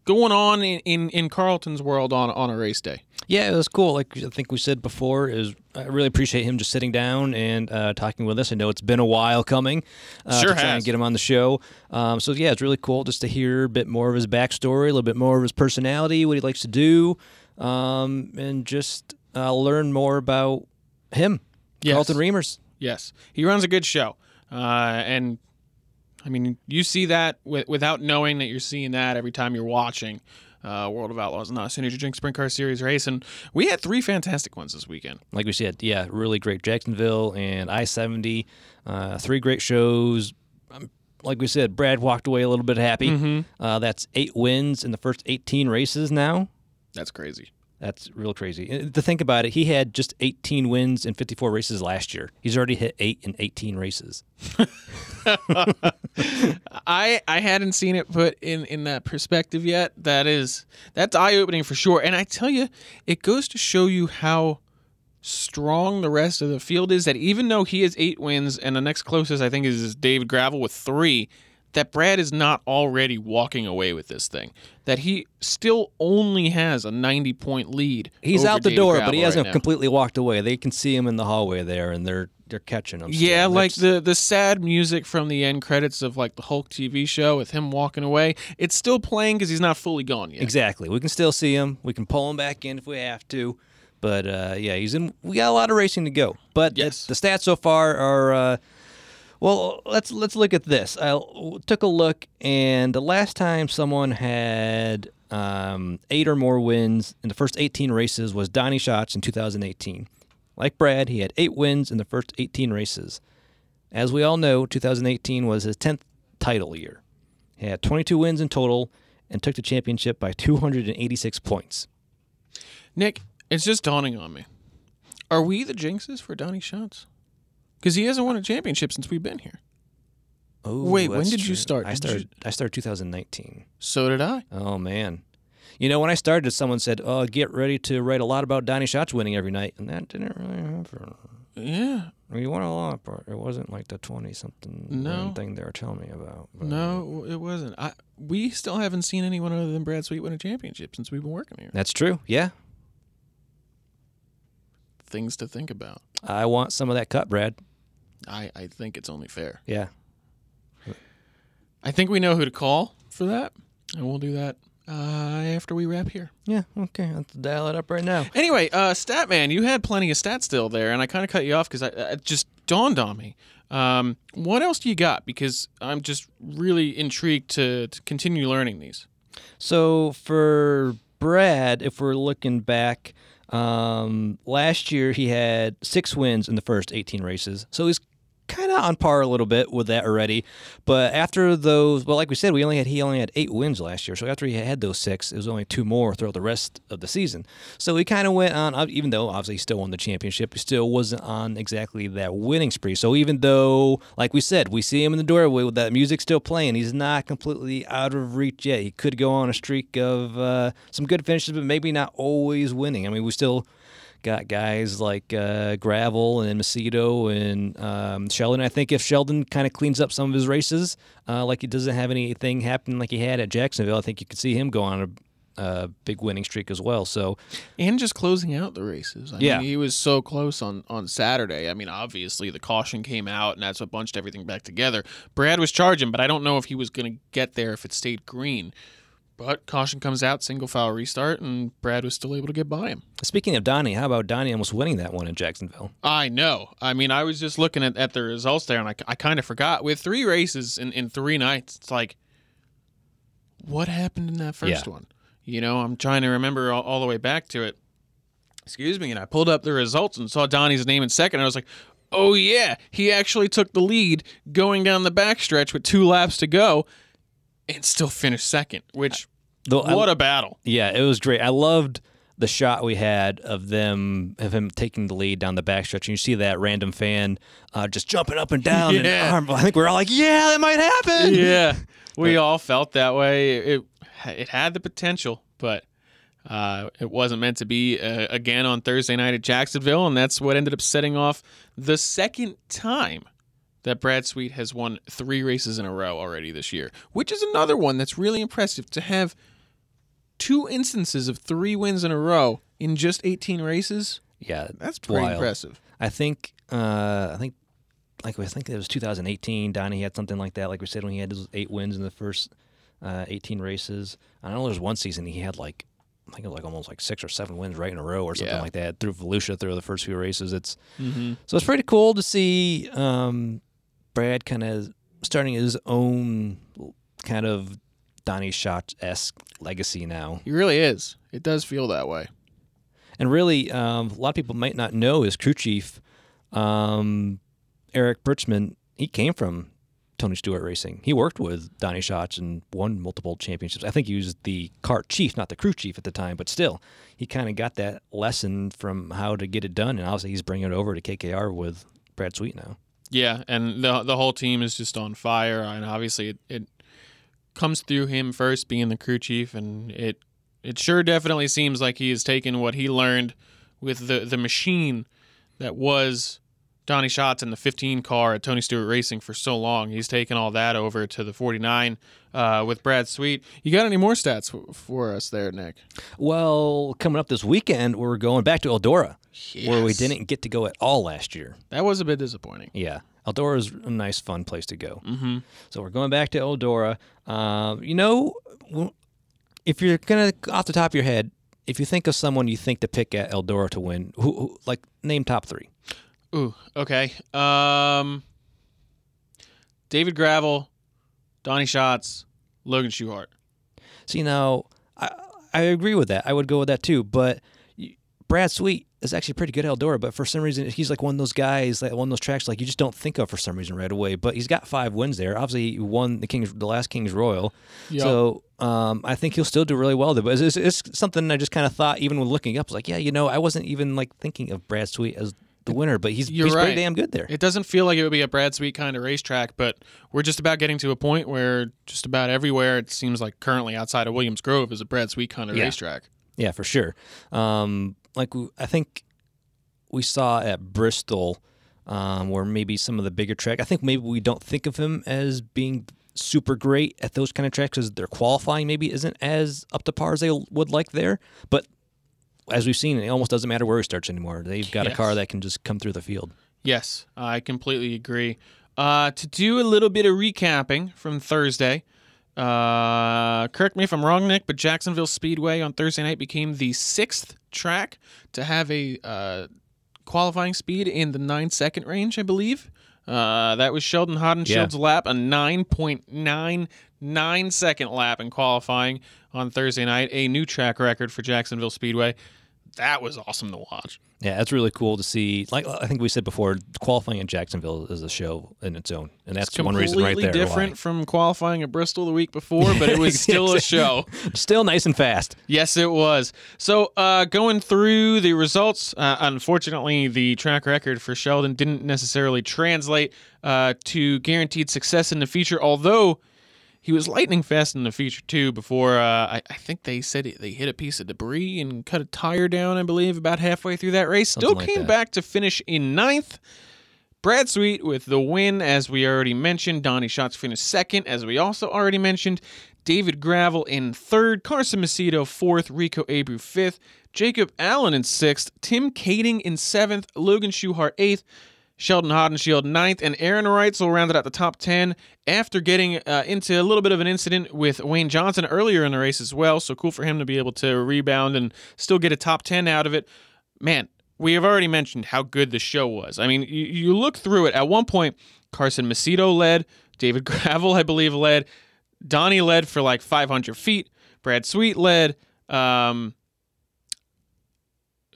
going on in, in, in Carlton's world on on a race day. Yeah, it was cool. Like I think we said before, is I really appreciate him just sitting down and uh, talking with us. I know it's been a while coming. Uh, Sure to try and get him on the show. Um, so yeah, it's really cool just to hear a bit more of his backstory, a little bit more of his personality, what he likes to do, um, and just uh, learn more about him, Yes. Carlton Reamers. Yes, he runs a good show, uh, and I mean, you see that wi- without knowing that you're seeing that every time you're watching uh, World of Outlaws and NOS Energy Drink Sprint Car Series race, and we had three fantastic ones this weekend. Like we said, yeah, really great Jacksonville and I seventy, uh, three great shows. Um, like we said, Brad walked away a little bit happy. Mm-hmm. Uh, that's eight wins in the first eighteen races now. That's crazy. That's real crazy. And To think about it, he had just 18 wins in 54 races last year. He's already hit eight in 18 races. I I hadn't seen it put in in that perspective yet. That is that's eye opening for sure. And I tell you, it goes to show you how strong the rest of the field is. That even though he has eight wins, and the next closest I think is David Gravel with three, that Brad is not already walking away with this thing. That he still only has a ninety point lead. He's out the David door, but he hasn't now. completely walked away. They can see him in the hallway there, and they're they're catching him. still. Yeah, like That's- the the sad music from the end credits of like the Hulk TV show with him walking away. It's still playing because he's not fully gone yet. Exactly. We can still see him. We can pull him back in if we have to. But uh, yeah, he's in. We got a lot of racing to go. But Yes. the stats so far are. Uh, well, let's let's look at this. I took a look, and the last time someone had um, eight or more wins in the first 18 races was Donnie Schatz in 2018. Like Brad, he had eight wins in the first 18 races. As we all know, 2018 was his 10th title year. He had 22 wins in total and took the championship by 286 points. Nick, it's just dawning on me. Are we the jinxes for Donnie Schatz? Because he hasn't won a championship since we've been here. Oh, Wait, when did you start? I Did you- started. I started 2019. So did I. Oh man, You know, when I started, someone said, "Oh, get ready to write a lot about Donnie Schatz winning every night," and that didn't really happen. Yeah. We won a lot, but it wasn't like the twenty something No. thing they were telling me about. but- No, uh, it wasn't. I we still haven't seen anyone other than Brad Sweet win a championship since we've been working here. that's true. Yeah, Things to think about. I want some of that cut, Brad. I, I think it's only fair. Yeah. I think we know who to call for that, and we'll do that uh, after we wrap here. Yeah, okay. Let's dial it up right now. Anyway, uh, Statman, you had plenty of stats still there, and I kind of cut you off because it just dawned on me. Um, what else do you got? Because I'm just really intrigued to, to continue learning these. So for Brad, if we're looking back, um, last year he had six wins in the first 18 races. So he's kind of on par a little bit with that already. But after those, well, like we said, we only had he only had eight wins last year. So after he had those six, it was only two more throughout the rest of the season. So he kind of went on, even though obviously he still won the championship, he still wasn't on exactly that winning spree. So even though, like we said, we see him in the doorway with that music still playing, he's not completely out of reach yet. He could go on a streak of uh, some good finishes, but maybe not always winning. I mean, we still got guys like uh, Gravel and Macedo and um, Sheldon. I think if Sheldon kind of cleans up some of his races, uh, like he doesn't have anything happen like he had at Jacksonville, I think you could see him go on a uh, big winning streak as well. So And just closing out the races. I Yeah. mean, he was so close on, on Saturday. I mean, obviously the caution came out, and that's what bunched everything back together. Brad was charging, but I don't know if he was going to get there if it stayed green. But caution comes out, single foul restart, and Brad was still able to get by him. speaking of Donnie, how about Donnie almost winning that one in Jacksonville? I know. I mean, I was just looking at, at the results there, and I, I kind of forgot. With three races in, in three nights, it's like, what happened in that first Yeah. one? You know, I'm trying to remember all, all the way back to it. Excuse me. And I pulled up the results and saw Donnie's name in second. And I was like, oh, yeah, he actually took the lead going down the backstretch with two laps to go and still finished second, which, I- what a battle. Yeah, it was great. I loved the shot we had of them of him taking the lead down the backstretch, and you see that random fan uh, just jumping up and down. and Yeah. arm- I think we're all like, "Yeah, that might happen." yeah, we all felt that way. It it had the potential, but uh, it wasn't meant to be uh, again on Thursday night at Jacksonville, and that's what ended up setting off the second time that Brad Sweet has won three races in a row already this year, which is another one that's really impressive to have two instances of three wins in a row in just 18 races. Yeah, That's pretty wild. impressive. I think uh, I think like I think it was 2018. Donnie had something like that. Like we said, when he had his eight wins in the first uh, 18 races. I know there was one season he had like I think it was like almost like six or seven wins right in a row or something Yeah. like that through Volusia through the first few races. It's Mhm. so it's pretty cool to see um, Brad kind of starting his own kind of Donnie Schatz esque legacy now. He really is. It does feel that way. And really, um, a lot of people might not know his crew chief, um, Eric Birchman. He came from Tony Stewart Racing. He worked with Donnie Schatz and won multiple championships. I think he was the cart chief, not the crew chief at the time, but still, he kind of got that lesson from how to get it done. And obviously, he's bringing it over to KKR with Brad Sweet now. Yeah, and the the whole team is just on fire, and obviously it, it comes through him first, being the crew chief, and it it sure definitely seems like he has taken what he learned with the the machine that was Donnie Schatz in the 15 car at Tony Stewart Racing for so long. He's taken all that over to the 49 uh, with Brad Sweet. You got any more stats f- for us there, Nick? Well, coming up this weekend, we're going back to Eldora, where we didn't get to go at all last year. That was a bit disappointing. Yeah, Eldora is a nice, fun place to go. Mm-hmm. So we're going back to Eldora. Um, you know, if you're gonna off the top of your head, if you think of someone you think to pick at Eldora to win, who, who like name top three? Ooh, okay. Um, David Gravel, Donnie Schatz, Logan Schuchart. See now, I I agree with that. I would go with that too. But Brad Sweet is actually pretty good at Eldora, but for some reason he's like one of those guys, like one of those tracks like you just don't think of for some reason right away. But he's got five wins there. Obviously, he won the Kings, the last Kings Royal. Yep. So um, I think he'll still do really well there. But it's, it's, it's something I just kind of thought, even when looking up, like, yeah, you know, I wasn't even like thinking of Brad Sweet as the winner, but he's You're he's right. pretty damn good there. It doesn't feel like it would be a Brad Sweet kind of racetrack, but we're just about getting to a point where just about everywhere it seems like currently outside of Williams Grove is a Brad Sweet kind of Yeah. racetrack. Yeah, for sure. Um, like I think we saw at Bristol, um, where maybe some of the bigger track. I think maybe we don't think of him as being super great at those kind of tracks because their qualifying maybe isn't as up to par as they would like there. But as we've seen, it almost doesn't matter where he starts anymore. They've got a car that can just come through the field. Yes, I completely agree. Uh, to do a little bit of recapping from Thursday, uh, correct me if I'm wrong, Nick, but Jacksonville Speedway on Thursday night became the sixth track to have a uh, qualifying speed in the nine second range, I believe. Uh, that was Sheldon Haudenschild's lap, a 9.99 second lap in qualifying on Thursday night, a new track record for Jacksonville Speedway. That was awesome to watch. Yeah, that's really cool to see. Like I think we said before, qualifying in Jacksonville is a show in its own, and that's one reason right completely there. different from qualifying at Bristol the week before, but it was still a show. Still nice and fast. Yes, it was. So, uh, going through the results, uh, unfortunately, the track record for Sheldon didn't necessarily translate uh, to guaranteed success in the future, although he was lightning fast in the feature too. Before uh, I, I think they said it, they hit a piece of debris and cut a tire down, I believe, about halfway through that race. Still like came that. back to finish in ninth. Brad Sweet with the win, as we already mentioned. Donnie Schatz finished second, as we also already mentioned. David Gravel in third. Carson Macedo fourth. Rico Abreu fifth. Jacob Allen in sixth. Tim Kaeding in seventh. Logan Schuchart eighth. Sheldon Haudenschild ninth, and Aaron Reutzel rounded out the top 10 after getting uh, into a little bit of an incident with Wayne Johnson earlier in the race as well. So cool for him to be able to rebound and still get a top 10 out of it. Man, we have already mentioned how good the show was. I mean, you, you look through it. At one point, Carson Macedo led, David Gravel, I believe, led, Donnie led for like 500 feet, Brad Sweet led. Um,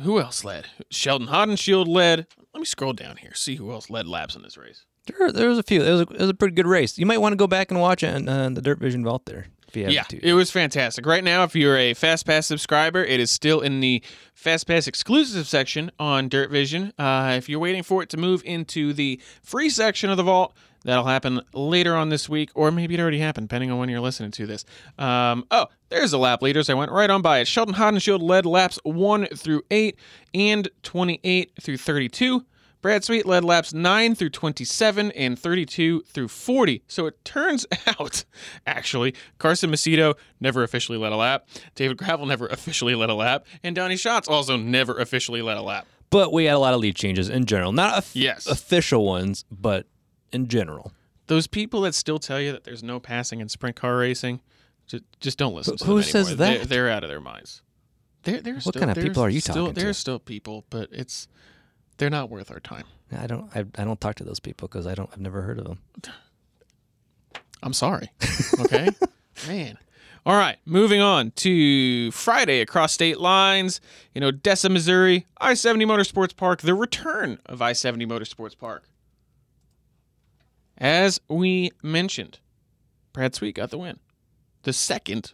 who else led? Sheldon Haudenschild led. Let me scroll down here, see who else led laps in this race. There, there was a few. It was a, it was a pretty good race. You might want to go back and watch it on uh, the Dirt Vision Vault there if you have Yeah, to. it was fantastic. Right now, if you're a FastPass subscriber, it is still in the FastPass exclusive section on Dirt Vision. Uh, if you're waiting for it to move into the free section of the vault, that'll happen later on this week, or maybe it already happened, depending on when you're listening to this. Um, oh, there's the lap leaders. I went right on by it. Sheldon Haudenschild led laps 1 through 8 and 28 through 32. Brad Sweet led laps 9 through 27 and 32 through 40. So it turns out, actually, Carson Macedo never officially led a lap. David Gravel never officially led a lap. And Donnie Schatz also never officially led a lap. But we had a lot of lead changes in general. Not of- Yes. official ones, but in general. Those people that still tell you that there's no passing in sprint car racing, just, just don't listen Who- to who them says anymore. They're, that? they're out of their minds. They're, they're What still, kind of people are you still, talking to? They're still people, but it's they're not worth our time. I don't. I, I don't talk to those people because I don't. I've never heard of them. I'm sorry. Okay? Man. All right, moving on to Friday across state lines in Odessa, Missouri, I 70 Motorsports Park, the return of I 70 Motorsports Park. As we mentioned, Brad Sweet got the win. The second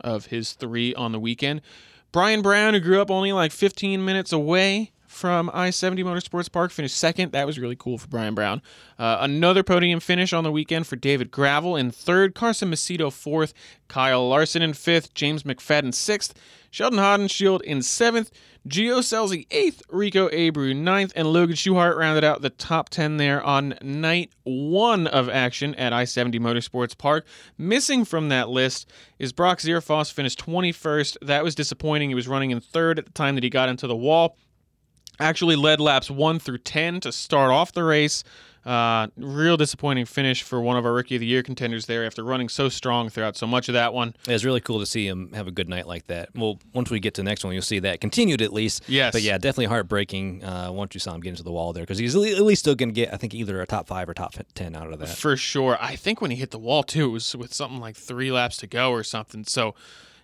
of his three on the weekend. Brian Brown, who grew up only like 15 minutes away from I 70 Motorsports Park, finished second. That was really cool for Brian Brown. Uh, another podium finish on the weekend for David Gravel in third, Carson Macedo fourth, Kyle Larson in fifth, James McFadden sixth, Sheldon Haudenschild in seventh, Gio Scelzi eighth, Rico Abreu ninth, and Logan Schuchart rounded out the top 10 there on night one of action at I 70 Motorsports Park. Missing from that list is Brock Zearfoss, finished 21st. That was disappointing. He was running in third at the time that he got into the wall actually led laps 1 through 10 to start off the race. Uh, real disappointing finish for one of our Rookie of the Year contenders there after running so strong throughout so much of that one. It was really cool to see him have a good night like that. Well, once we get to the next one, you'll see that continued at least. Yes. But yeah, definitely heartbreaking uh, once you saw him get into the wall there because he's at least still going to get, I think, either a top five or top ten out of that. For sure. I think when he hit the wall, too, it was with something like three laps to go or something. So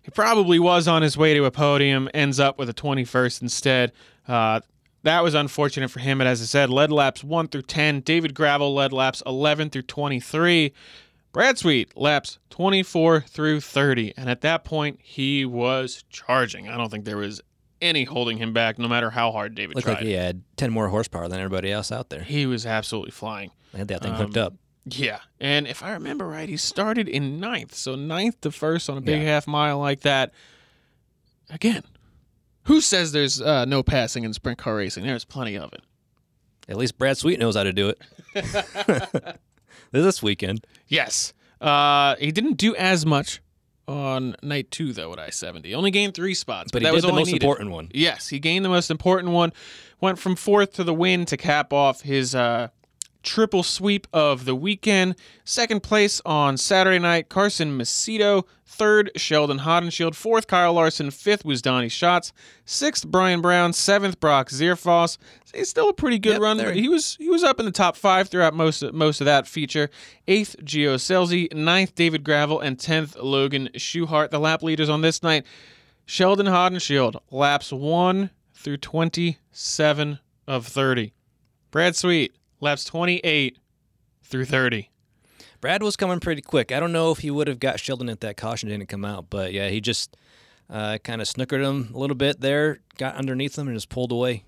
he probably was on his way to a podium, ends up with a 21st instead. Uh, that was unfortunate for him. But as I said, led laps 1 through 10. David Gravel led laps 11 through 23. Brad Sweet laps 24 through 30. And at that point, he was charging. I don't think there was any holding him back, no matter how hard David Looked tried. like he had ten more horsepower than everybody else out there. He was absolutely flying. They had that thing hooked Um, up. Yeah, and if I remember right, he started in ninth, so ninth to first on a big Yeah. half mile like that. Again, who says there's uh, no passing in sprint car racing? There's plenty of it. At least Brad Sweet knows how to do it. this weekend. Yes, uh, he didn't do as much on night two though at I seventy. Only gained three spots, But but, that was the most needed. important one. Yes, he gained the most important one. Went from fourth to the win to cap off his uh, triple sweep of the weekend. Second place on Saturday night, Carson Macedo. Third, Sheldon Haudenschild. Fourth, Kyle Larson. Fifth was Donnie Schatz. Sixth, Brian Brown. Seventh, Brock Zearfoss. It's still a pretty good Yep, run. there- He was he was up in the top five throughout most of, most of that feature. Eighth, Gio Scelzi. Ninth, David Gravel, and tenth, Logan Schuchart. The lap leaders on this night. Sheldon Haudenschild, laps 1 through 27 of 30. Brad Sweet, laps 28 through 30. Brad was coming pretty quick. I don't know if he would have got Sheldon if that caution didn't come out, but yeah, he just uh, kind of snookered him a little bit there, got underneath him, and just pulled away.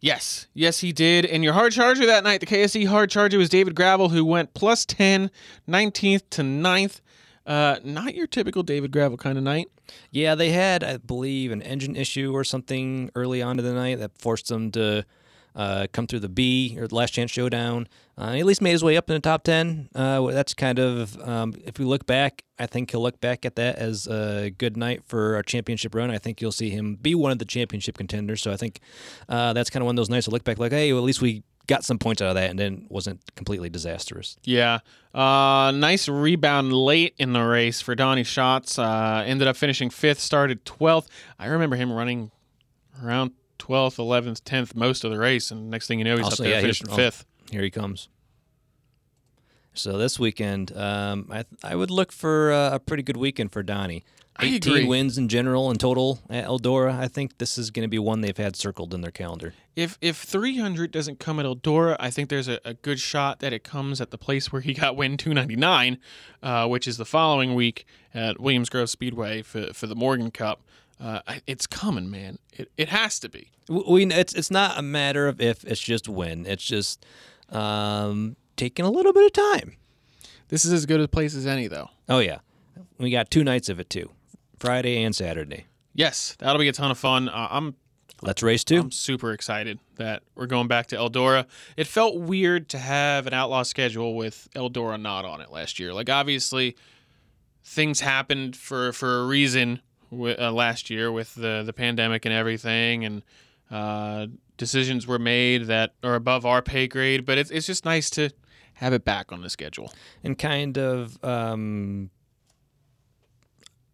Yes, yes, he did. And your hard charger that night, the KSE hard charger was David Gravel, who went plus 10, 19th to 9th. Uh, not your typical David Gravel kind of night. Yeah, they had, I believe, an engine issue or something early on to the night that forced them to uh, come through the B or the Last Chance Showdown. Uh, he at least made his way up in the top ten. Uh, that's kind of, um, if we look back, I think he'll look back at that as a good night for our championship run. I think you'll see him be one of the championship contenders. So I think uh, that's kind of one of those nights to look back like, hey, well, at least we got some points out of that and then wasn't completely disastrous. Yeah. Uh, nice rebound late in the race for Donnie Schatz. Uh, ended up finishing fifth, started 12th. I remember him running around 12th, 11th, 10th most of the race. And next thing you know, he's Also, up there yeah, finishing oh, fifth. Here he comes. So this weekend, um, I I would look for uh, a pretty good weekend for Donnie. I 18 agree. wins in general in total at Eldora. I think this is going to be one they've had circled in their calendar. If if 300 doesn't come at Eldora, I think there's a, a good shot that it comes at the place where he got win 299, uh, which is the following week at Williams Grove Speedway for, for the Morgan Cup. Uh, it's coming, man. It, it has to be. We it's it's not a matter of if, it's just when. It's just um, taking a little bit of time. This is as good a place as any, though. Oh yeah, we got two nights of it too, Friday and Saturday. Yes, that'll be a ton of fun. Uh, I'm Let's race too. I'm super excited that we're going back to Eldora. It felt weird to have an outlaw schedule with Eldora not on it last year. Like obviously, things happened for for a reason wi- uh, last year with the the pandemic and everything, and uh, decisions were made that are above our pay grade. But it's it's just nice to have it back on the schedule. and kind of um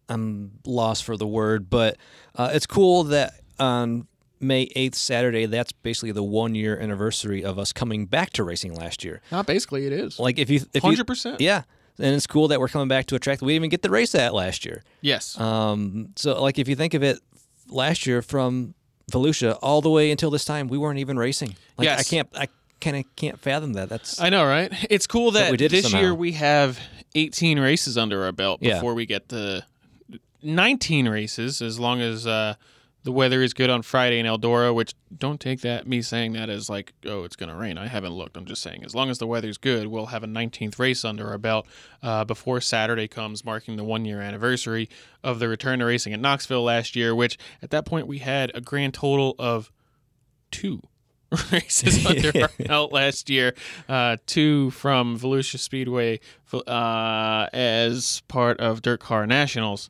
I'm lost for the word, but uh, it's cool that on May 8th, Saturday, that's basically the one year anniversary of us coming back to racing last year. Not basically, it is. Like if you, if you, 100%. yeah, and it's cool that we're coming back to a track that we didn't even get the race at last year. Yes. Um, so like if you think of it, last year from Volusia all the way until this time, we weren't even racing. Like I can't, I kind of can't fathom that. That's I know, right? It's cool that we did this somehow. year we have 18 races under our belt Yeah. before we get to 19 races, as long as uh, the weather is good on Friday in Eldora. Which don't take that me saying that as like, oh, it's going to rain. I haven't looked. I'm just saying, as long as the weather's good, we'll have a 19th race under our belt uh, before Saturday comes, marking the one year anniversary of the return to racing at Knoxville last year. Which at that point we had a grand total of two races under our belt last year. Uh, two from Volusia Speedway uh, as part of Dirt Car Nationals,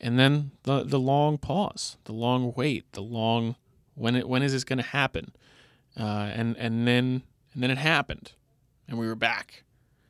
and then the the long pause, the long wait, the long when it when is this going to happen? Uh, and and then and then it happened, and we were back.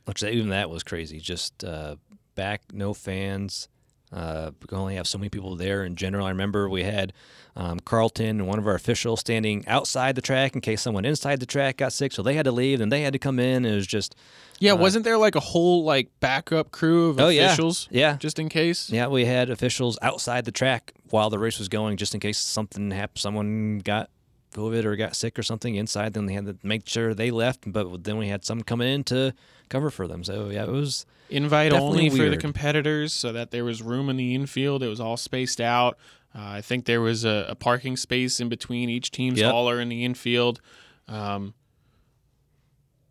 which even that was crazy. Just uh, back, no fans. Uh, we could only have so many people there in general. I remember we had um, Carlton and one of our officials standing outside the track in case someone inside the track got sick, so they had to leave and they had to come in. It was just Yeah, wasn't there like a whole like backup crew of oh yeah, officials? yeah, just in case. yeah. We had officials outside the track while the race was going, just in case something happened, someone got COVID or got sick or something inside. Then they had to make sure they left, but then we had some coming in to cover for them. So yeah, it was invite only for the competitors so that there was room in the infield. It was all spaced out. Uh, I think there was a, a parking space in between each team's Yep. hauler in the infield. Um,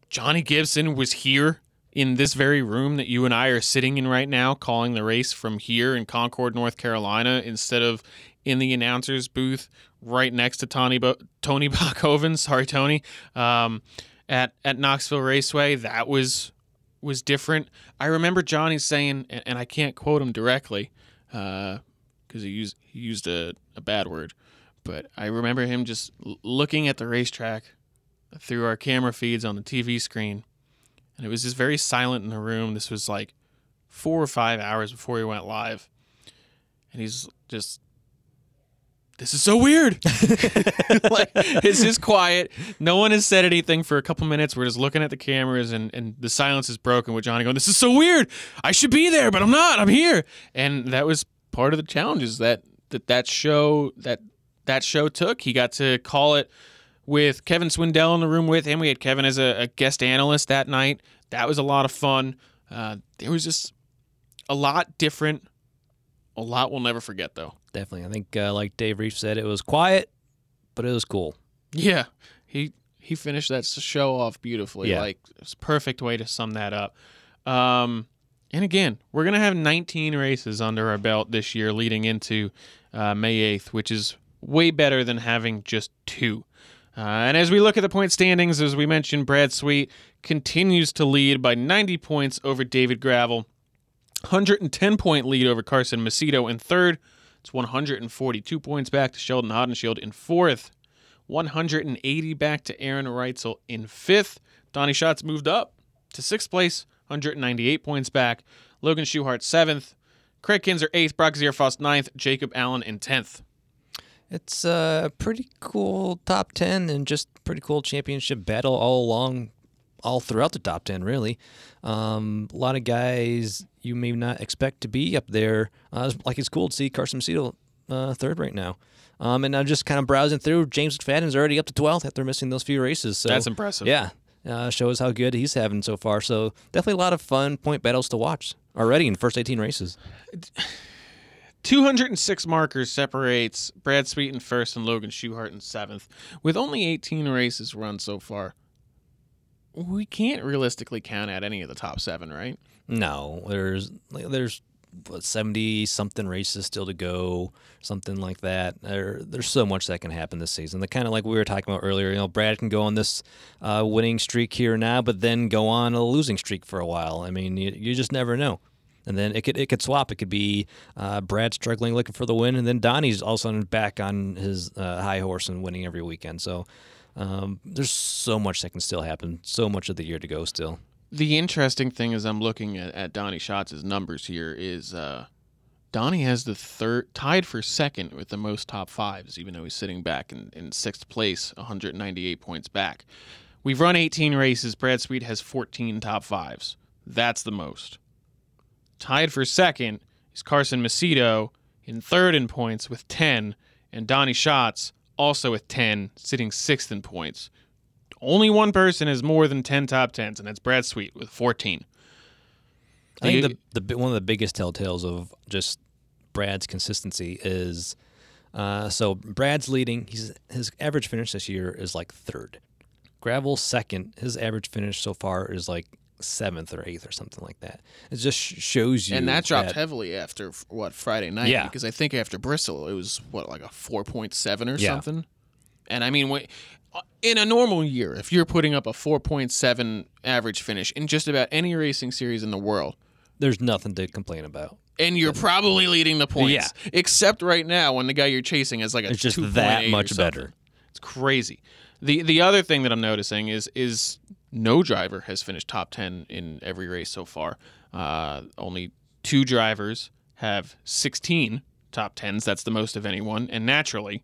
Johnny Gibson was here in this very room that you and I are sitting in right now, calling the race from here in Concord, North Carolina, instead of in the announcer's booth right next to Tony Bo- Tony Bachhoven. Sorry, Tony. Um, at at Knoxville Raceway, that was was different. I remember Johnny saying, and, and I can't quote him directly because he used he used a, a bad word, but I remember him just looking at the racetrack through our camera feeds on the TV screen, and it was just very silent in the room. This was like four or five hours before he went live, and he's just. This is so weird. like it's just quiet. No one has said anything for a couple minutes. We're just looking at the cameras, and, and the silence is broken with Johnny going, "This is so weird. I should be there, but I'm not. I'm here." And that was part of the challenges that that that show that that show took. He got to call it with Kevin Swindell in the room with him. We had Kevin as a, a guest analyst that night. That was a lot of fun. Uh, there was just a lot different. A lot we'll never forget, though. Definitely. I think, uh, like Dave Reef said, it was quiet, but it was cool. Yeah, he he finished that show off beautifully. Yeah. Like it's a perfect way to sum that up. Um, and again, we're gonna have 19 races under our belt this year, leading into uh, May 8th, which is way better than having just two. Uh, and as we look at the point standings, as we mentioned, Brad Sweet continues to lead by 90 points over David Gravel. 110 point lead over Carson Macedo in third. It's 142 points back to Sheldon Haudenschild in fourth. 180 back to Aaron Reutzel in fifth. Donnie Schatz moved up to sixth place, 198 points back. Logan Schuchart seventh. Kraig Kinser eighth. Brock Zearfoss ninth. Jacob Allen in tenth. It's a pretty cool top 10 and just pretty cool championship battle all along, all throughout the top 10, really. Um, a lot of guys you may not expect to be up there. Uh, like it's cool to see Carson Macedo uh, third right now. Um, and I'm just kind of browsing through. James McFadden's already up to 12th after missing those few races. So That's impressive. Yeah. Uh, shows how good he's having so far. So definitely a lot of fun point battles to watch already in the first 18 races. 206 markers separates Brad Sweet in first and Logan Schuchart in seventh. With only 18 races run so far, we can't realistically count out any of the top seven, right? No, there's there's seventy something races still to go, something like that. There, there's so much that can happen this season. The kind of like we were talking about earlier. You know, Brad can go on this uh, winning streak here now, but then go on a losing streak for a while. I mean, you, you just never know. And then it could it could swap. It could be uh, Brad struggling looking for the win, and then Donnie's all of a sudden back on his uh, high horse and winning every weekend. So um, there's so much that can still happen. So much of the year to go still. The interesting thing as I'm looking at, at Donnie Schatz' numbers here is uh, Donnie has the third, tied for second with the most top fives, even though he's sitting back in, in sixth place, 198 points back. We've run 18 races. Brad Sweet has 14 top fives. That's the most. Tied for second is Carson Macedo in third in points with 10, and Donnie Schatz also with 10, sitting sixth in points. Only one person has more than 10 top 10s, and that's Brad Sweet with 14. I think The- the, the one of the biggest telltales of just Brad's consistency is uh, so Brad's leading. He's his average finish this year is like third. Gravel second. His average finish so far is like seventh or eighth or something like that. It just shows you. and that dropped that- heavily after what Friday night. Yeah. because I think after Bristol it was what like a four point seven or Yeah. something. And I mean, wait, in a normal year, if you're putting up a four point seven average finish in just about any racing series in the world, There's nothing to complain about. and you're probably leading the points, Yeah. except right now when the guy you're chasing is like a It's just 2.8 that much better. It's crazy. the The other thing that I'm noticing is is no driver has finished top ten in every race so far. Uh, only two drivers have 16 top tens. That's the most of anyone, and naturally,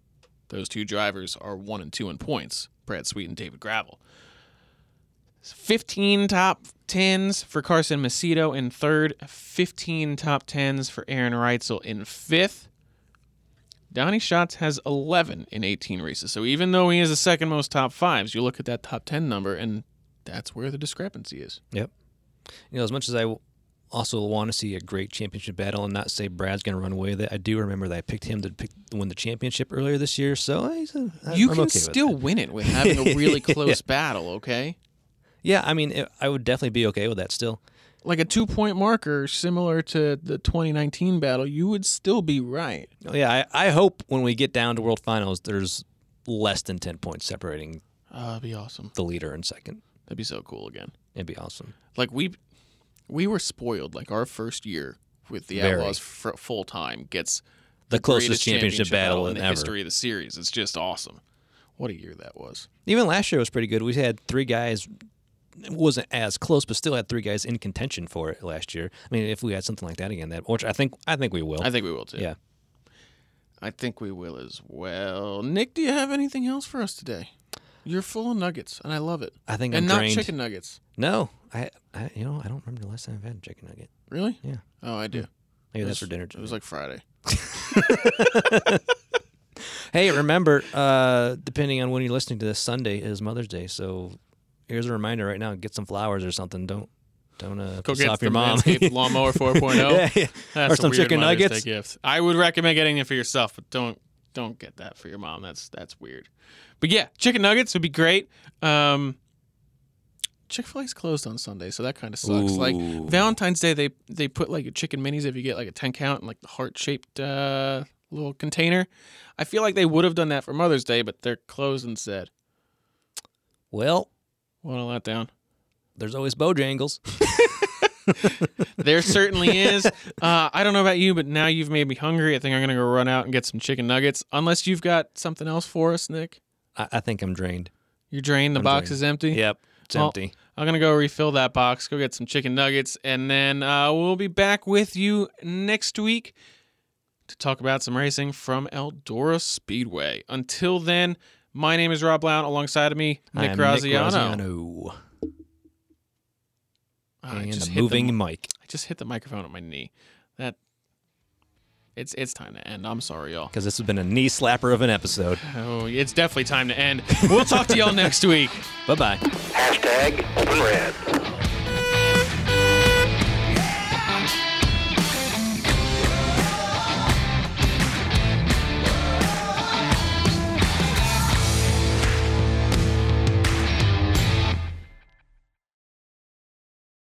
those two drivers are one and two in points. Brad Sweet and David Gravel. 15 top 10s for Carson Macedo in third, 15 top 10s for Aaron Reutzel in fifth. Donnie Schatz has 11 in 18 races. So even though he has the second most top fives, you look at that top 10 number, and that's where the discrepancy is. Yep. You know, as much as I also want to see a great championship battle and not say Brad's going to run away with it. I do remember that I picked him to pick, win the championship earlier this year, so a, I- You I'm can okay still win it with having a really close battle, okay? Yeah, I mean, it, I would definitely be okay with that still. Like a two point marker, similar to the 2019 battle, you would still be right. Oh, Yeah, I, I hope when we get down to World Finals, there's less than 10 points separating Uh, that'd be awesome. the leader and second. That'd be so cool again. It'd be awesome. Like we, we were spoiled. Like our first year with the Very. Outlaws f- full time gets The closest greatest championship battle in the ever. history of the series. It's just awesome. What a year that was. Even last year was pretty good. We had three guys. It wasn't as close, but still had three guys in contention for it last year. I mean, if we had something like that again, that which I think I think we will. I think we will too. yeah. I think we will as well. Nick, do you have anything else for us today? You're full of nuggets, and I love it. I think and I'm not drained. chicken nuggets. No, I, I you know I don't remember the last time I've had a chicken nugget. Really? Yeah. Oh, I do. Maybe It that's was- for dinner. It was like Friday. Hey, remember, uh, depending on when you're listening to this, Sunday is Mother's Day. So here's a reminder right now: get some flowers or something. Don't don't uh, Go piss get off the your mom. Lawnmower 4.0. Yeah, yeah. That's Or some chicken Mother's Day nuggets. gift. I would recommend getting it for yourself, but don't don't get that for your mom. That's that's weird. But yeah, chicken nuggets would be great. Um, Chick Fil A's closed on Sunday, so that kind of sucks. Like Valentine's Day, they they put like a chicken minis if you get like a ten count and like the heart shaped uh, little container. I feel like they would have done that for Mother's Day, but they're closed instead. Well, What a letdown. there's always Bojangles. There certainly is. Uh, I don't know about you, but now you've made me hungry. I think I'm gonna go run out and get some chicken nuggets. Unless you've got something else for us, Nick. I, I think I'm drained. You're drained. The I'm box drained. is empty. Yep, it's Well, empty. I'm gonna go refill that box. Go get some chicken nuggets, and then uh, we'll be back with you next week to talk about some racing from Eldora Speedway. Until then, my name is Rob Blount. Alongside of me, Nick I'm Graziano. Graziano. Ah, I and just hit the moving mi- mic. I just hit the microphone at my knee. That it's it's time to end. I'm sorry, y'all. Because this has been a knee slapper of an episode. Oh, it's definitely time to end. We'll talk to y'all next week. Bye bye. Hashtag spread.